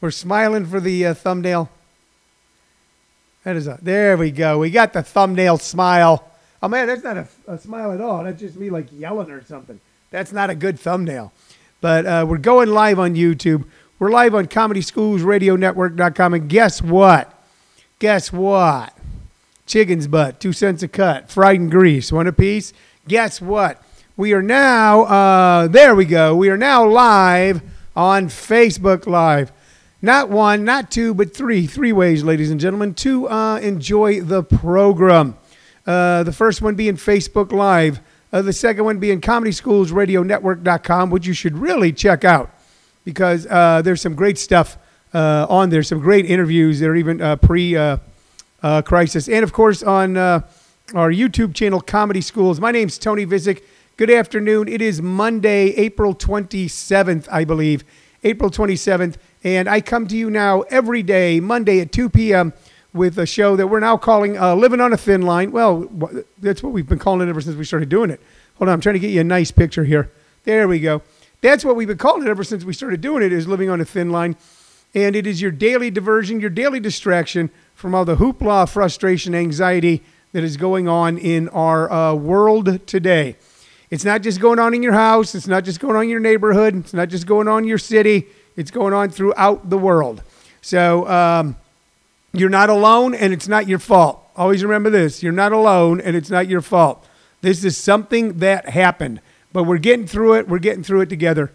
We're smiling for the uh, thumbnail. That is a. There we go. We got the thumbnail smile. Oh man, that's not a, a smile at all. That's just me like yelling or something. That's not a good thumbnail. But uh, we're going live on YouTube. We're live on ComedySchoolsRadioNetwork.com. And guess what? Guess what? Chicken's butt, two cents a cut, fried in grease, one a piece. Guess what? We are now, uh, there we go. We are now live on Facebook Live. Not one, not two, but three. Three ways, ladies and gentlemen, to uh, enjoy the program. Uh, the first one being Facebook Live. Uh, the second one being ComedySchoolsRadioNetwork.com, which you should really check out because uh, there's some great stuff uh, on there, some great interviews that are even uh, pre uh, uh, crisis. And of course, on our YouTube channel, Comedy Schools. My name's Tony Vicich. Good afternoon. It is Monday, April 27th, I believe. April 27th. And I come to you now every day, Monday at 2 p.m., with a show that we're now calling uh, Living on a Thin Line. Well, that's what we've been calling it ever since we started doing it. Hold on, I'm trying to get you a nice picture here. There we go. That's what we've been calling it ever since we started doing it, is Living on a Thin Line. And it is your daily diversion, your daily distraction from all the hoopla, frustration, anxiety that is going on in our uh, world today. It's not just going on in your house. It's not just going on in your neighborhood. It's not just going on in your city. It's going on throughout the world. So um, you're not alone, and it's not your fault. Always remember this you're not alone, and it's not your fault. This is something that happened, but we're getting through it. We're getting through it together.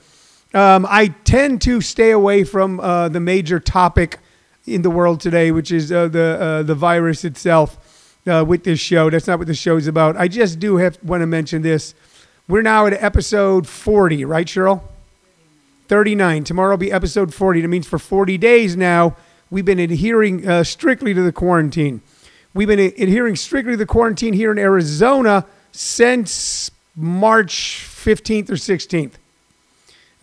Um, I tend to stay away from uh, the major topic in the world today, which is uh, the uh, the virus itself. Uh, with this show, that's not what the show is about. I just do have want to mention this. We're now at episode 40, right, Cheryl? 39. Tomorrow will be episode 40. That means for 40 days now, we've been adhering uh, strictly to the quarantine. We've been adhering strictly to the quarantine here in Arizona since March 15th or 16th.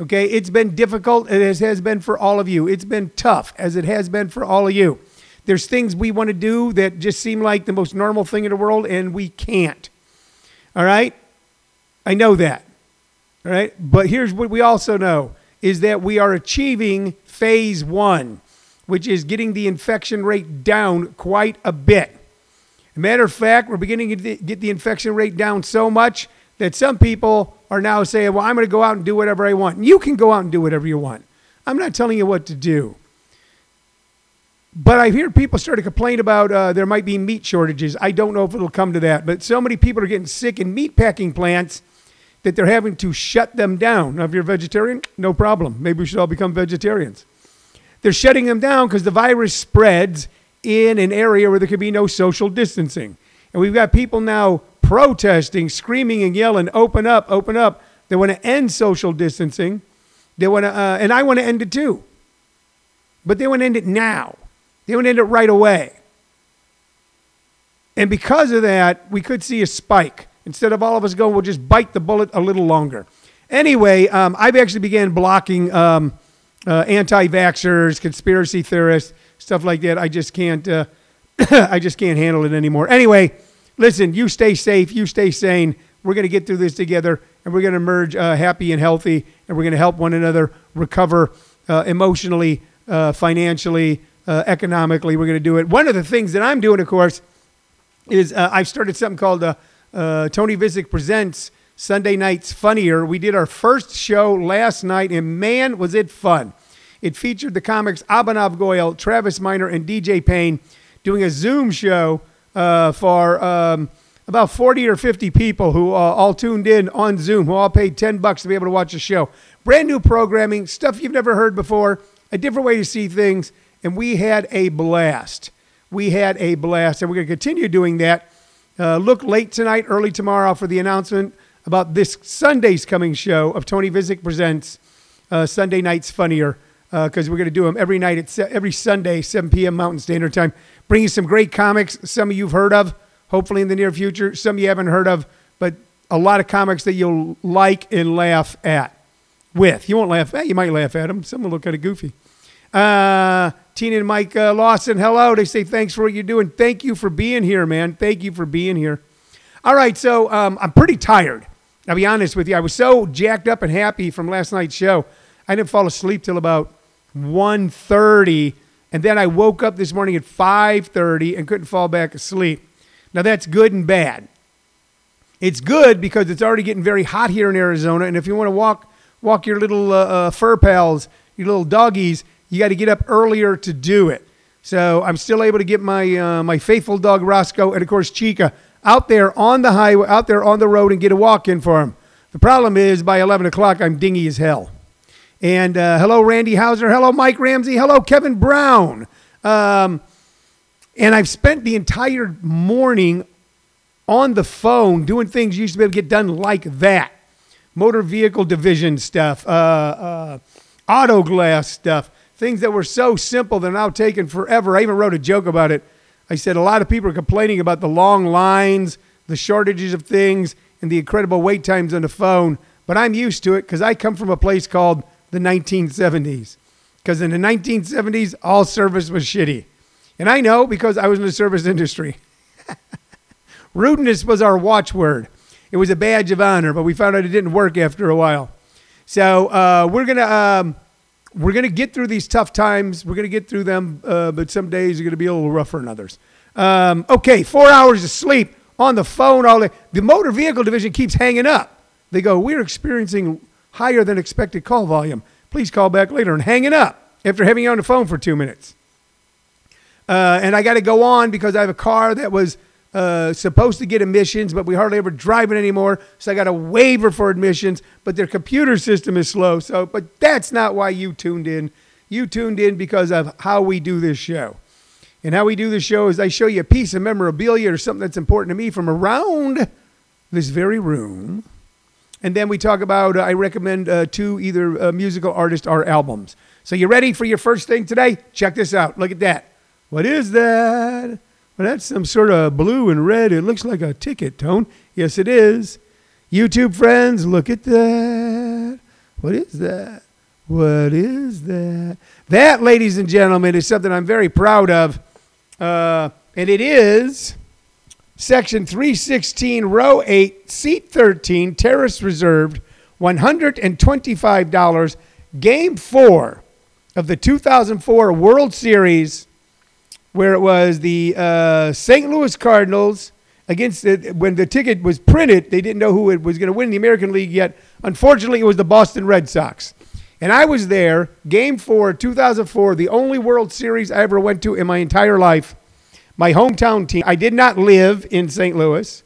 Okay, it's been difficult as has been for all of you. It's been tough as it has been for all of you. There's things we want to do that just seem like the most normal thing in the world, and we can't. All right? I know that. All right? But here's what we also know is that we are achieving phase one, which is getting the infection rate down quite a bit. matter of fact, we're beginning to get the infection rate down so much that some people are now saying, well, I'm going to go out and do whatever I want. And you can go out and do whatever you want. I'm not telling you what to do. But I hear people start to complain about uh, there might be meat shortages. I don't know if it'll come to that, but so many people are getting sick in meat packing plants that they're having to shut them down. Now, if you're a vegetarian, no problem. Maybe we should all become vegetarians. They're shutting them down because the virus spreads in an area where there could be no social distancing. And we've got people now protesting, screaming and yelling, open up, open up. They want to end social distancing. They want to, uh, and I want to end it too. But they want to end it now. They want to end it right away. And because of that, we could see a spike. Instead of all of us going, we'll just bite the bullet a little longer. Anyway, um, I've actually began blocking um, uh, anti-vaxxers, conspiracy theorists, stuff like that. I just can't. Uh, I just can't handle it anymore. Anyway, listen. You stay safe. You stay sane. We're going to get through this together, and we're going to emerge uh, happy and healthy, and we're going to help one another recover uh, emotionally, uh, financially, uh, economically. We're going to do it. One of the things that I'm doing, of course, is I've started something called uh, Tony Vicich presents Sunday Nights Funnier. We did our first show last night, and man, was it fun! It featured the comics Abhinav Goyal, Travis Miner, and DJ Payne doing a Zoom show uh, for um, about 40 or 50 people who uh, all tuned in on Zoom, who all paid 10 bucks to be able to watch the show. Brand new programming, stuff you've never heard before, a different way to see things, and we had a blast. We had a blast, and we're going to continue doing that. Uh, look late tonight, early tomorrow for the announcement about this Sunday's coming show of Tony Vicich Presents uh, Sunday Nights Funnier because uh, we're going to do them every night at se- every Sunday, 7 p.m. Mountain Standard Time. Bringing some great comics, some of you've heard of, hopefully in the near future, some you haven't heard of, but a lot of comics that you'll like and laugh at. With you won't laugh at, you might laugh at them. Some will look kind of goofy. Uh, Tina and Mike uh, Lawson, hello. They say thanks for what you're doing. Thank you for being here, man. Thank you for being here. All right, so um, I'm pretty tired. I'll be honest with you. I was so jacked up and happy from last night's show. I didn't fall asleep till about 1.30, and then I woke up this morning at 5.30 and couldn't fall back asleep. Now that's good and bad. It's good because it's already getting very hot here in Arizona, and if you want to walk walk your little uh, uh, fur pals, your little doggies, you got to get up earlier to do it. So I'm still able to get my uh, my faithful dog Roscoe and of course Chica out there on the highway, out there on the road, and get a walk in for him. The problem is by 11 o'clock I'm dingy as hell. And uh, hello Randy Hauser, hello Mike Ramsey, hello Kevin Brown. Um, and I've spent the entire morning on the phone doing things you used to be able to get done like that motor vehicle division stuff, uh, uh, auto glass stuff, things that were so simple they're now taking forever. I even wrote a joke about it. I said a lot of people are complaining about the long lines, the shortages of things, and the incredible wait times on the phone, but I'm used to it because I come from a place called the 1970s. Because in the 1970s, all service was shitty. And I know because I was in the service industry. Rudeness was our watchword. It was a badge of honor, but we found out it didn't work after a while. So uh, we're gonna um, we're gonna get through these tough times. We're gonna get through them, uh, but some days are gonna be a little rougher than others. Um, okay, four hours of sleep on the phone all day. The motor vehicle division keeps hanging up. They go, we're experiencing higher than expected call volume. Please call back later and hanging up after having you on the phone for two minutes. Uh, and I got to go on because I have a car that was uh, supposed to get admissions, but we hardly ever drive it anymore. So I got a waiver for admissions, but their computer system is slow. So, but that's not why you tuned in. You tuned in because of how we do this show. And how we do this show is I show you a piece of memorabilia or something that's important to me from around this very room. And then we talk about, uh, I recommend uh, two either uh, musical artists or albums. So you ready for your first thing today? Check this out. Look at that. What is that? Well, that's some sort of blue and red. It looks like a ticket tone. Yes, it is. YouTube friends, look at that. What is that? What is that? That, ladies and gentlemen, is something I'm very proud of. Uh, and it is section 316, row 8, seat 13, terrace reserved, $125, game four of the 2004 World Series where it was the uh, St. Louis Cardinals against the, when the ticket was printed, they didn't know who it was going to win the American League yet. Unfortunately, it was the Boston Red Sox. And I was there, game four, 2004, the only World Series I ever went to in my entire life. My hometown team. I did not live in St. Louis.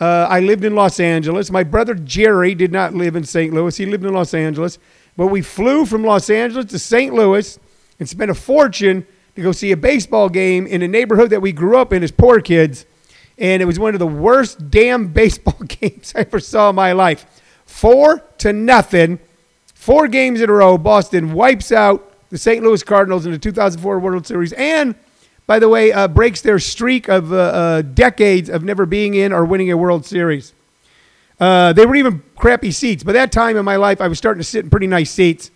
Uh, I lived in Los Angeles. My brother Jerry did not live in St. Louis. He lived in Los Angeles. But we flew from Los Angeles to St. Louis and spent a fortune to go see a baseball game in a neighborhood that we grew up in as poor kids. And it was one of the worst damn baseball games I ever saw in my life. Four to nothing, four games in a row. Boston wipes out the St. Louis Cardinals in the 2004 World Series. And, by the way, uh, breaks their streak of uh, uh, decades of never being in or winning a World Series. Uh, they were even crappy seats. By that time in my life, I was starting to sit in pretty nice seats.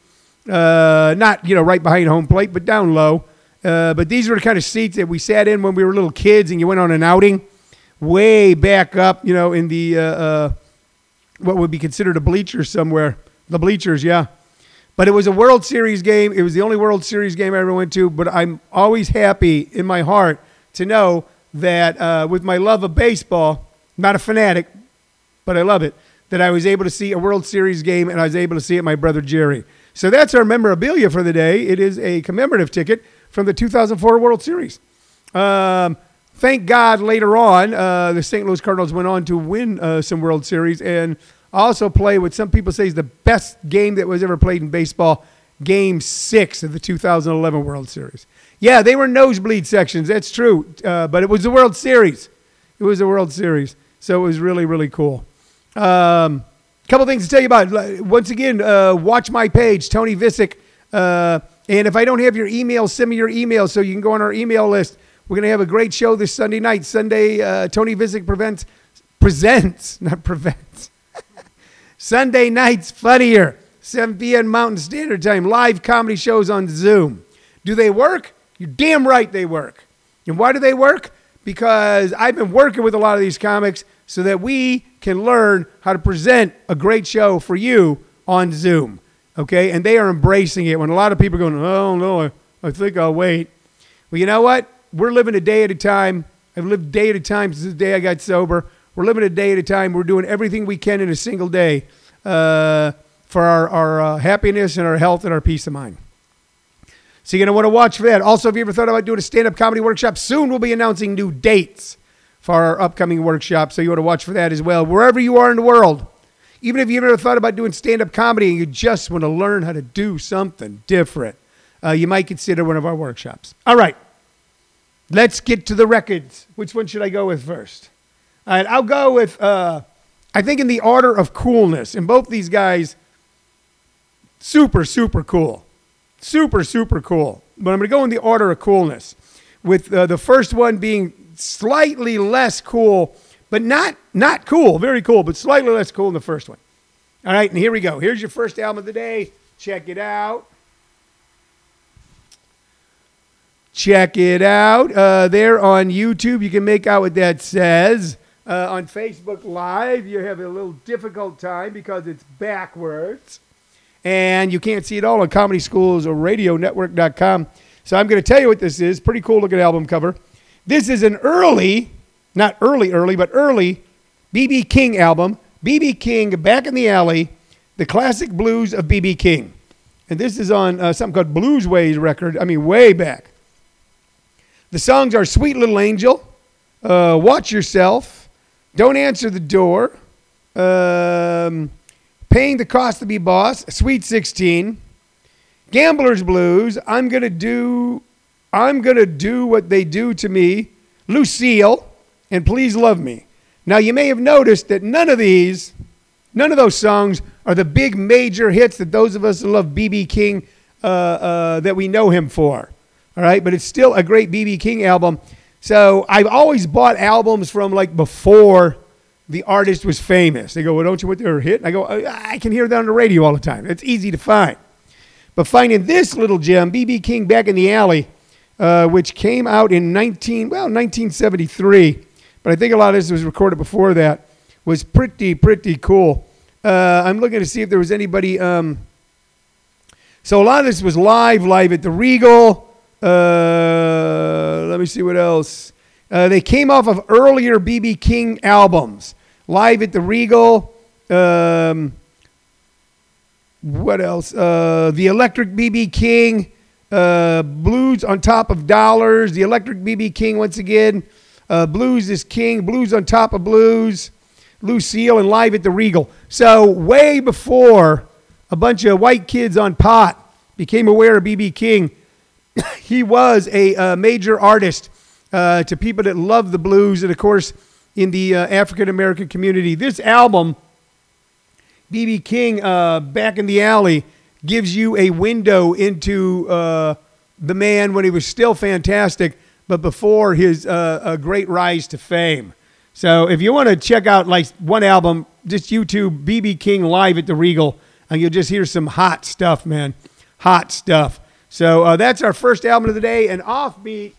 Uh, not, you know, right behind home plate, but down low. Uh, but these were the kind of seats that we sat in when we were little kids and you went on an outing way back up, you know, in the, uh, uh, what would be considered a bleacher somewhere. The bleachers, yeah. But it was a World Series game. It was the only World Series game I ever went to. But I'm always happy in my heart to know that uh, with my love of baseball, not a fanatic, but I love it, that I was able to see a World Series game and I was able to see it my brother Jerry. So that's our memorabilia for the day. It is a commemorative ticket from the 2004 World Series. Um, thank God later on, uh, the St. Louis Cardinals went on to win uh, some World Series and also play what some people say is the best game that was ever played in baseball, Game Six of the 2011 World Series. Yeah, they were nosebleed sections. That's true, uh, but it was the World Series. It was the World Series, so it was really really cool. A um, couple things to tell you about. Once again, uh, watch my page, Tony Vicich. And if I don't have your email, send me your email so you can go on our email list. We're going to have a great show this Sunday night. Sunday, uh, Tony Vicich prevents, presents, not prevents. Sunday nights funnier. 7 p.m. Mountain Standard Time. Live comedy shows on Zoom. Do they work? You're damn right they work. And why do they work? Because I've been working with a lot of these comics so that we can learn how to present a great show for you on Zoom. Okay, and they are embracing it. When a lot of people are going, oh no, I, think I'll wait. Well, you know what? We're living a day at a time. I've lived day at a time since the day I got sober. We're living a day at a time. We're doing everything we can in a single day uh, for our, our uh, happiness and our health and our peace of mind. So you're going to want to watch for that. Also, if you ever thought about doing a stand up comedy workshop, soon we'll be announcing new dates for our upcoming workshop. So you want to watch for that as well. Wherever you are in the world, even if you've ever thought about doing stand up comedy and you just want to learn how to do something different, uh, you might consider one of our workshops. All right, let's get to the records. Which one should I go with first? All right, I'll go with, uh, I think, in the order of coolness. And both these guys, super, super cool. Super, super cool. But I'm going to go in the order of coolness, with uh, the first one being slightly less cool, but not not cool, very cool, but slightly less cool than the first one. All right, and here we go. Here's your first album of the day. Check it out. Check it out. Uh, there on YouTube, you can make out what that says. Uh, on Facebook Live, you have a little difficult time because it's backwards and you can't see it all on Comedy Schools or RadioNetwork.com. So I'm going to tell you what this is. Pretty cool looking album cover. This is an early, not early, early, but early BB King album. BB King, Back in the Alley, the classic blues of BB King. And this is on uh, something called Bluesways record. I mean, way back. The songs are Sweet Little Angel, uh, Watch Yourself, Don't Answer the Door, um, Paying the Cost to Be Boss, Sweet 16, Gambler's Blues, I'm to do I'm to do what they do to me, Lucille, and Please Love Me. Now you may have noticed that none of these none of those songs are the big major hits that those of us who love BB King uh, uh, that we know him for. All right, but it's still a great BB King album. So I've always bought albums from like before the artist was famous. They go, well, don't you want their hit? And I go, I can hear that on the radio all the time. It's easy to find. But finding this little gem, BB King Back in the Alley, uh, which came out in 19, well, 1973, but I think a lot of this was recorded before that, was pretty, pretty cool. Uh, I'm looking to see if there was anybody. Um, so a lot of this was live, live at the Regal. Uh, let me see what else. Uh, they came off of earlier BB King albums, live at the Regal. Um, what else? Uh, the Electric BB King, uh, Blues on top of dollars. The Electric BB King once again. Uh, blues is king. Blues on top of blues. Lucille and live at the Regal. So way before a bunch of white kids on pot became aware of BB King, he was a, uh, major artist uh, to people that love the blues, and of course, in the uh, African American community. This album, BB King, uh, Back in the Alley, gives you a window into uh, the man when he was still fantastic, but before his uh, great rise to fame. So if you want to check out like one album, just YouTube BB King live at the Regal, and you'll just hear some hot stuff, man. Hot stuff. So uh, that's our first album of the day, an Offbeat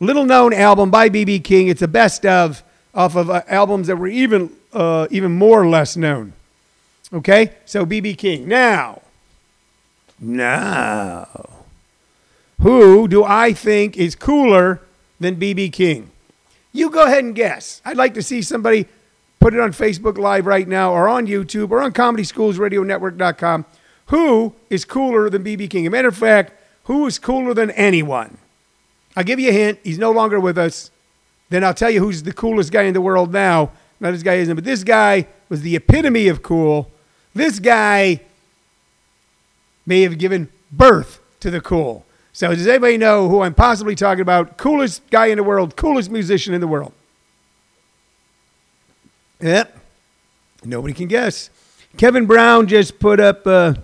little known album by BB King. It's a best of off of uh, albums that were even uh, even more less known. Okay, so BB King. Now, now, who do I think is cooler than BB King? You go ahead and guess. I'd like to see somebody put it on Facebook Live right now, or on YouTube, or on Comedy Schools Radio Network.com. Who is cooler than BB King? As a matter of fact, who is cooler than anyone? I'll give you a hint. He's no longer with us. Then I'll tell you who's the coolest guy in the world now. Not this guy isn't, but this guy was the epitome of cool. This guy may have given birth to the cool. So does anybody know who I'm possibly talking about? Coolest guy in the world, coolest musician in the world. Yep. Nobody can guess. Kevin Brown just put up uh,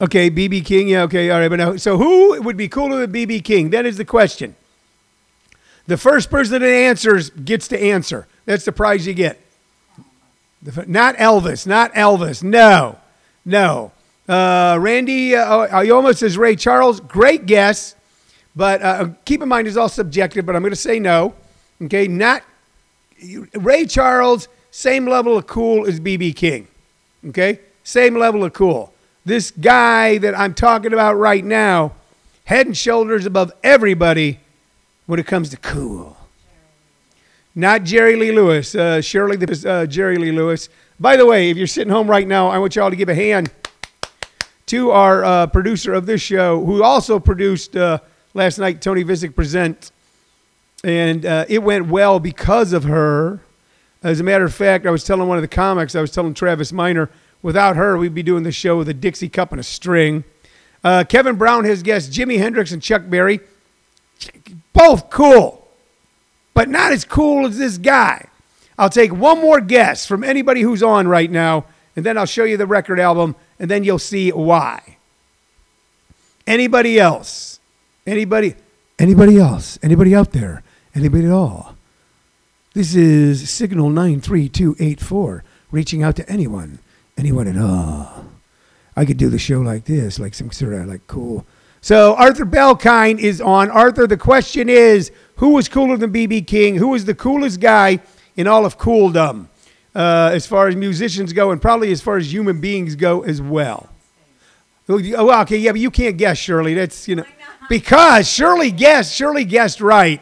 Okay, BB King. Yeah, okay, all right. But now, so who would be cooler than BB King? That is the question. The first person that answers gets to answer. That's the prize you get. Not Elvis, not Elvis. No, no. Uh, Randy uh, Ayoma says Ray Charles. Great guess, but uh, keep in mind it's all subjective. But I'm going to say no. Okay, not Ray Charles. Same level of cool as BB King. Okay, same level of cool. This guy that I'm talking about right now, head and shoulders above everybody when it comes to cool. Not Jerry Lee Lewis. Uh, Shirley, this uh, Jerry Lee Lewis. By the way, if you're sitting home right now, I want you all to give a hand to our uh, producer of this show, who also produced uh, last night Tony Vicich Present. And uh, it went well because of her. As a matter of fact, I was telling one of the comics, I was telling Travis Miner, without her, we'd be doing the show with a Dixie cup and a string. Uh, Kevin Brown has guests Jimi Hendrix and Chuck Berry. Both cool, but not as cool as this guy. I'll take one more guess from anybody who's on right now, and then I'll show you the record album, and then you'll see why. Anybody else? Anybody? Anybody else? Anybody out there? Anybody at all? This is Signal 93284, reaching out to anyone, anyone at all. I could do the show like this, like some sort of like cool. So Arthur Belkind is on. Arthur, the question is, who was cooler than BB King? Who was the coolest guy in all of cooldom, uh, as far as musicians go, and probably as far as human beings go as well? Oh, okay, yeah, but you can't guess, Shirley. That's you know, because Shirley guessed. Shirley guessed right.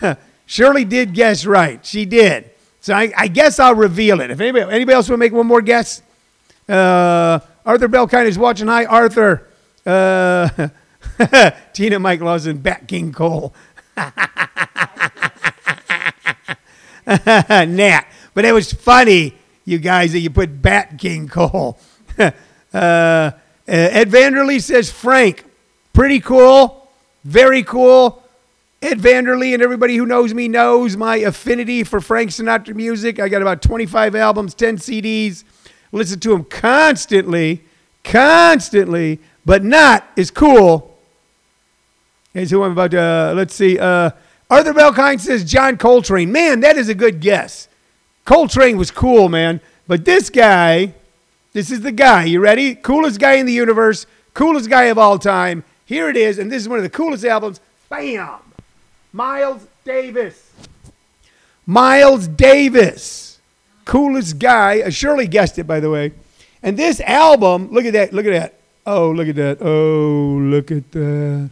Shirley did guess right. She did. So I, I guess I'll reveal it. If anybody, anybody else want to make one more guess, uh, Arthur Belkind is watching. Hi, Arthur. Uh, Tina Mike Lawson, Bat King Cole. Nat. But it was funny, you guys, that you put Bat King Cole. uh, uh, Ed Vanderlee says Frank. Pretty cool. Very cool. Ed Vanderlee and everybody who knows me knows my affinity for Frank Sinatra music. I got about 25 albums, 10 CDs. Listen to him constantly, constantly, but not as cool as who I'm about to, uh, let's see. Uh, Arthur Belkind says John Coltrane. Man, that is a good guess. Coltrane was cool, man. But this guy, this is the guy. You ready? Coolest guy in the universe, coolest guy of all time. Here it is, and this is one of the coolest albums. Bam! Miles Davis. Miles Davis. Coolest guy. Uh, I surely guessed it, by the way. And this album, look at that, look at that. Oh, look at that. Oh, look at that.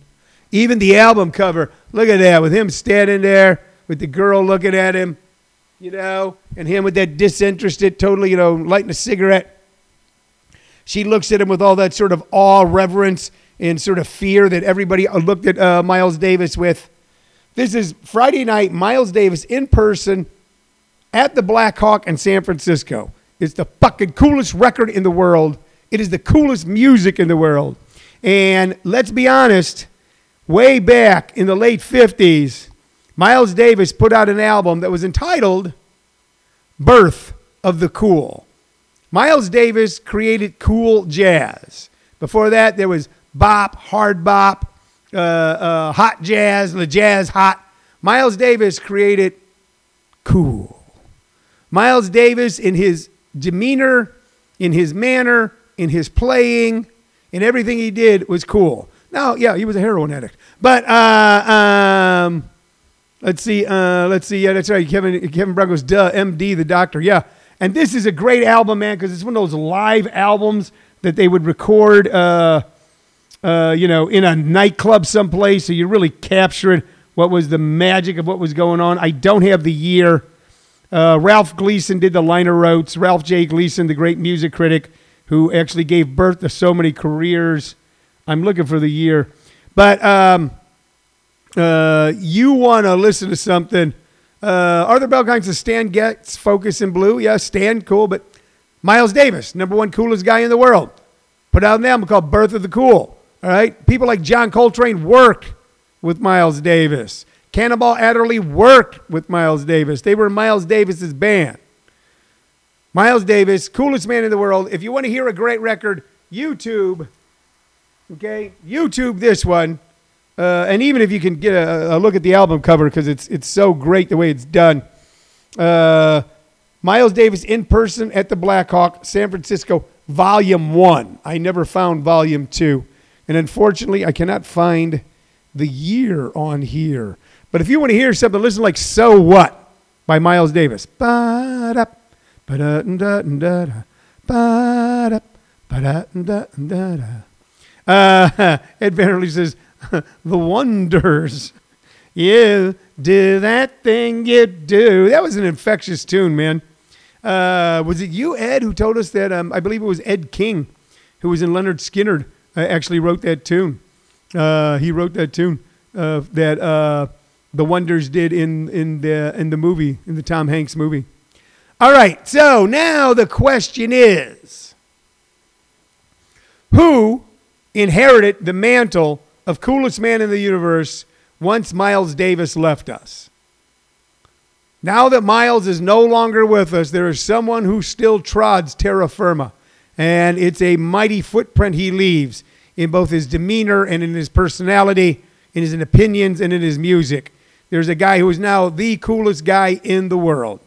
Even the album cover, look at that, with him standing there, with the girl looking at him, you know, and him with that disinterested, totally, you know, lighting a cigarette. She looks at him with all that sort of awe, reverence, and sort of fear that everybody looked at uh, Miles Davis with. This is Friday night, Miles Davis in person at the Black Hawk in San Francisco. It's the fucking coolest record in the world. It is the coolest music in the world. And let's be honest, way back in the late 50s, Miles Davis put out an album that was entitled Birth of the Cool. Miles Davis created cool jazz. Before that, there was bop, hard bop, uh, uh, hot jazz, the jazz hot. Miles Davis created cool. Miles Davis, in his demeanor, in his manner, in his playing, in everything he did, was cool. Now, yeah, he was a heroin addict, but uh, um, let's see, uh, let's see. Yeah, that's right. Kevin Kevin Brown goes, duh, MD, the doctor. Yeah, and this is a great album, man, because it's one of those live albums that they would record. Uh, uh, you know, in a nightclub someplace, so you really captured what was the magic of what was going on. I don't have the year. Uh, Ralph Gleason did the liner notes. Ralph J. Gleason, the great music critic, who actually gave birth to so many careers. I'm looking for the year, but um, uh, you want to listen to something. Uh, Arthur Belkind says Stan Getz Focus in Blue. Yeah, Stan, cool, but Miles Davis, number one coolest guy in the world, put out an album called Birth of the Cool. All right. People like John Coltrane work with Miles Davis. Cannonball Adderley worked with Miles Davis. They were Miles Davis's band. Miles Davis, coolest man in the world. If you want to hear a great record, YouTube, okay, YouTube this one. Uh, and even if you can get a, a look at the album cover because it's it's so great the way it's done. Uh, Miles Davis in person at the Blackhawk, San Francisco, Volume One. I never found Volume Two. And unfortunately, I cannot find the year on here. But if you want to hear something, listen like So What by Miles Davis. Ba-da, ba-da-da-da-da, ba-da, Ba-da-da-da-da. Uh, Ed Vanderlee says, The Wonders. You do that thing you do. That was an infectious tune, man. Uh, was it you, Ed, who told us that? Um, I believe it was Ed King, who was in Lynyrd Skynyrd, uh, actually wrote that tune. Uh, he wrote that tune uh, that uh, the Wonders did in in the in the movie in the Tom Hanks movie. All right, so now the question is, who inherited the mantle of coolest man in the universe once Miles Davis left us? Now that Miles is no longer with us, there is someone who still trods terra firma, and it's a mighty footprint he leaves in both his demeanor and in his personality, in his opinions and in his music. There's a guy who is now the coolest guy in the world.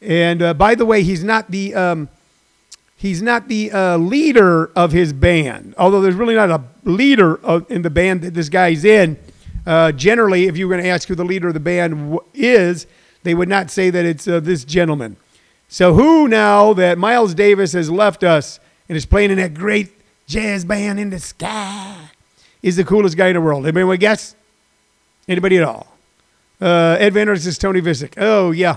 And uh, by the way, he's not the um, he's not the uh, leader of his band. Although there's really not a leader of, in the band that this guy's in. Uh, generally, if you were going to ask who the leader of the band is, they would not say that it's uh, this gentleman. So who now that Miles Davis has left us and is playing in that great jazz band in the sky is the coolest guy in the world? Anybody guess? Anybody at all? Uh, Ed Vander says Tony Vicich. Oh yeah,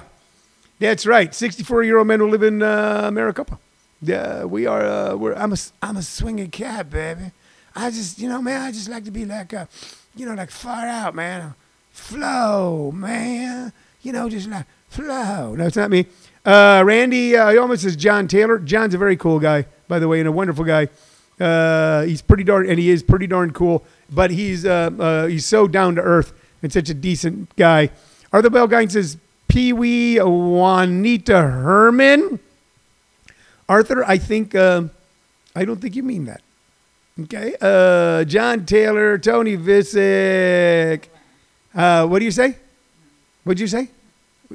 that's right. 64 year old men who live in uh, Maricopa. Yeah, we are. Uh, we're. I'm a. I'm a swinging cat, baby. I just, you know, man. I just like to be like, a, you know, like far out, man. Flow, man. You know, just like flow. No, it's not me. Uh, Randy. Uh, he almost says John Taylor. John's a very cool guy, by the way, and a wonderful guy. Uh, he's pretty darn, and he is pretty darn cool. But he's uh, uh, he's so down to earth and such a decent guy. Arthur Bell Guy says Pee Wee Juanita Herman. Arthur, I think uh, I don't think you mean that. Okay. Uh, John Taylor, Tony Vicich. Uh, what do you say? What'd you say?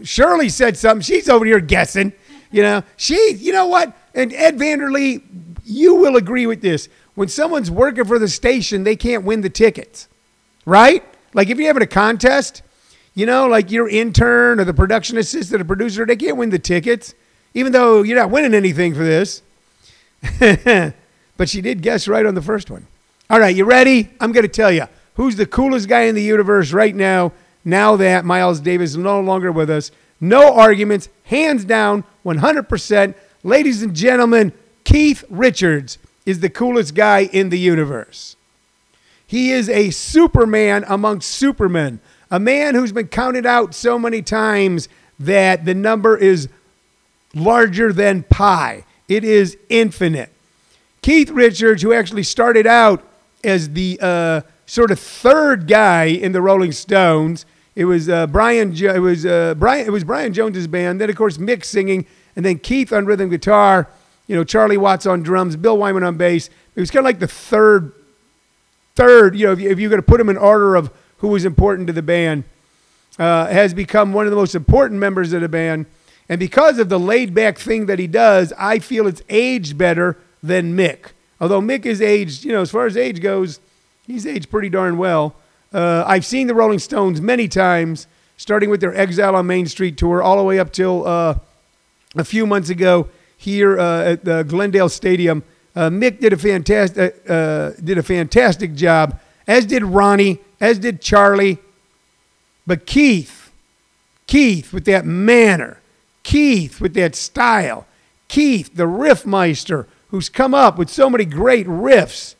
Shirley said something. She's over here guessing. You know, she, you know what? And Ed Vanderlee, you will agree with this. When someone's working for the station, they can't win the tickets, right? Like if you're having a contest, you know, like your intern or the production assistant or producer, they can't win the tickets, even though you're not winning anything for this. but she did guess right on the first one. All right, you ready? I'm going to tell you who's the coolest guy in the universe right now, now that Miles Davis is no longer with us. No arguments, hands down, 100%. Ladies and gentlemen, Keith Richards is the coolest guy in the universe. He is a Superman among supermen, a man who's been counted out so many times that the number is larger than pi. It is infinite. Keith Richards, who actually started out as the uh, sort of third guy in the Rolling Stones, it was uh, Brian. Jo- it was uh, Brian. It was Brian Jones's band. Then of course Mick singing, and then Keith on rhythm guitar. You know Charlie Watts on drums, Bill Wyman on bass. It was kind of like the third, third. You know, if, you, if you're going to put them in order of who was important to the band, uh, has become one of the most important members of the band. And because of the laid back thing that he does, I feel it's aged better than Mick. Although Mick is aged, you know, as far as age goes, he's aged pretty darn well. Uh, I've seen the Rolling Stones many times, starting with their Exile on Main Street tour, all the way up till uh, a few months ago here uh, at the Glendale Stadium. Uh, Mick did a fantastic uh, did a fantastic job, as did Ronnie, as did Charlie. But Keith, Keith with that manner, Keith with that style, Keith the riffmeister, who's come up with so many great riffs,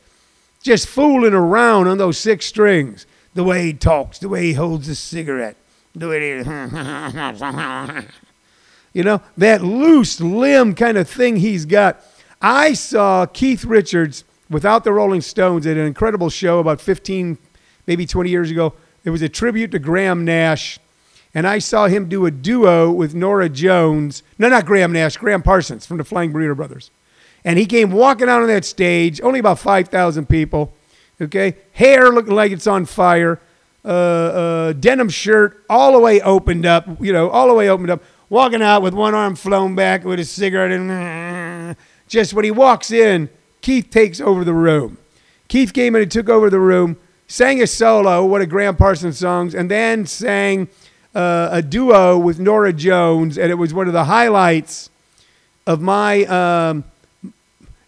just fooling around on those six strings. The way he talks, the way he holds a cigarette, the way he, you know, that loose limb kind of thing he's got. I saw Keith Richards without the Rolling Stones at an incredible show about 15, maybe 20 years ago. It was a tribute to Graham Nash. And I saw him do a duo with Norah Jones. No, not Graham Nash, Gram Parsons from the Flying Burrito Brothers. And he came walking out on that stage, only about 5,000 people. Okay. Hair looking like it's on fire. Uh, uh, denim shirt all the way opened up, you know, all the way opened up. Walking out with one arm flown back with a cigarette. And just when he walks in, Keith takes over the room. Keith came in and took over the room, sang a solo, one of Gram Parsons' songs, and then sang uh, a duo with Norah Jones. And it was one of the highlights of my. Um,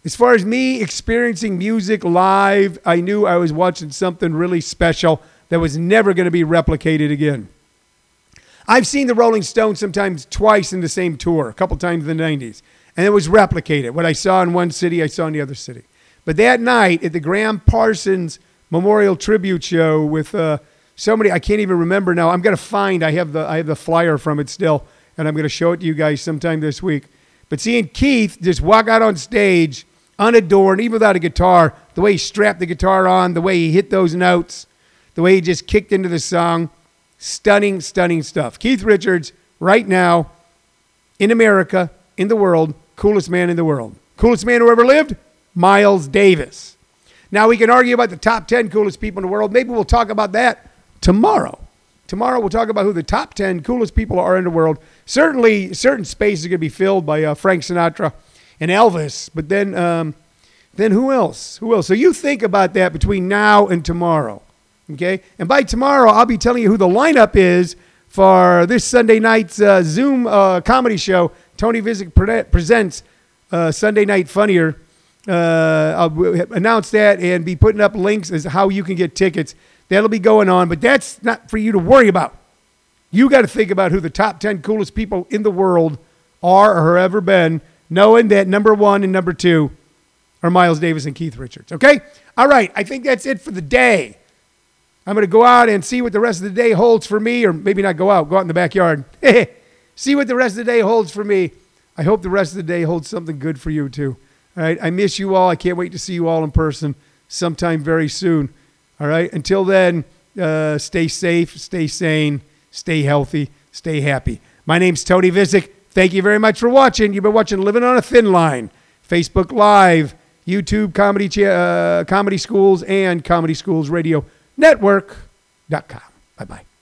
As far as me experiencing music live, I knew I was watching something really special that was never going to be replicated again. I've seen the Rolling Stones sometimes twice in the same tour, a couple times in the 90s, and it was replicated. What I saw in one city, I saw in the other city. But that night at the Gram Parsons Memorial Tribute Show with uh, somebody I can't even remember now. I'm gonna find. I have the I have the flyer from it still, and I'm gonna show it to you guys sometime this week. But seeing Keith just walk out on stage unadorned, even without a guitar, the way he strapped the guitar on, the way he hit those notes, the way he just kicked into the song, stunning, stunning stuff. Keith Richards, right now, in America, in the world, coolest man in the world. Coolest man who ever lived? Miles Davis. Now, we can argue about the top 10 coolest people in the world. Maybe we'll talk about that tomorrow. Tomorrow, we'll talk about who the top 10 coolest people are in the world. Certainly, certain spaces are going to be filled by uh, Frank Sinatra and Elvis, but then, um, then who else? Who else? So you think about that between now and tomorrow. Okay? And by tomorrow, I'll be telling you who the lineup is for this Sunday night's uh, Zoom uh, comedy show. Tony Vicich pre- presents uh, Sunday Night Funnier. Uh, I'll announce that and be putting up links as how you can get tickets. That'll be going on, but that's not for you to worry about. You got to think about who the top 10 coolest people in the world are or have ever been, knowing that number one and number two are Miles Davis and Keith Richards. Okay? All right. I think that's it for the day. I'm going to go out and see what the rest of the day holds for me, or maybe not go out, go out in the backyard. see what the rest of the day holds for me. I hope the rest of the day holds something good for you too. All right. I miss you all. I can't wait to see you all in person sometime very soon. All right. Until then, uh, stay safe, stay sane, stay healthy, stay happy. My name's Tony Vicich. Thank you very much for watching. You've been watching Living on a Thin Line, Facebook Live, YouTube Comedy, uh, comedy Schools, and Comedy Schools Radio Network.com. Bye bye.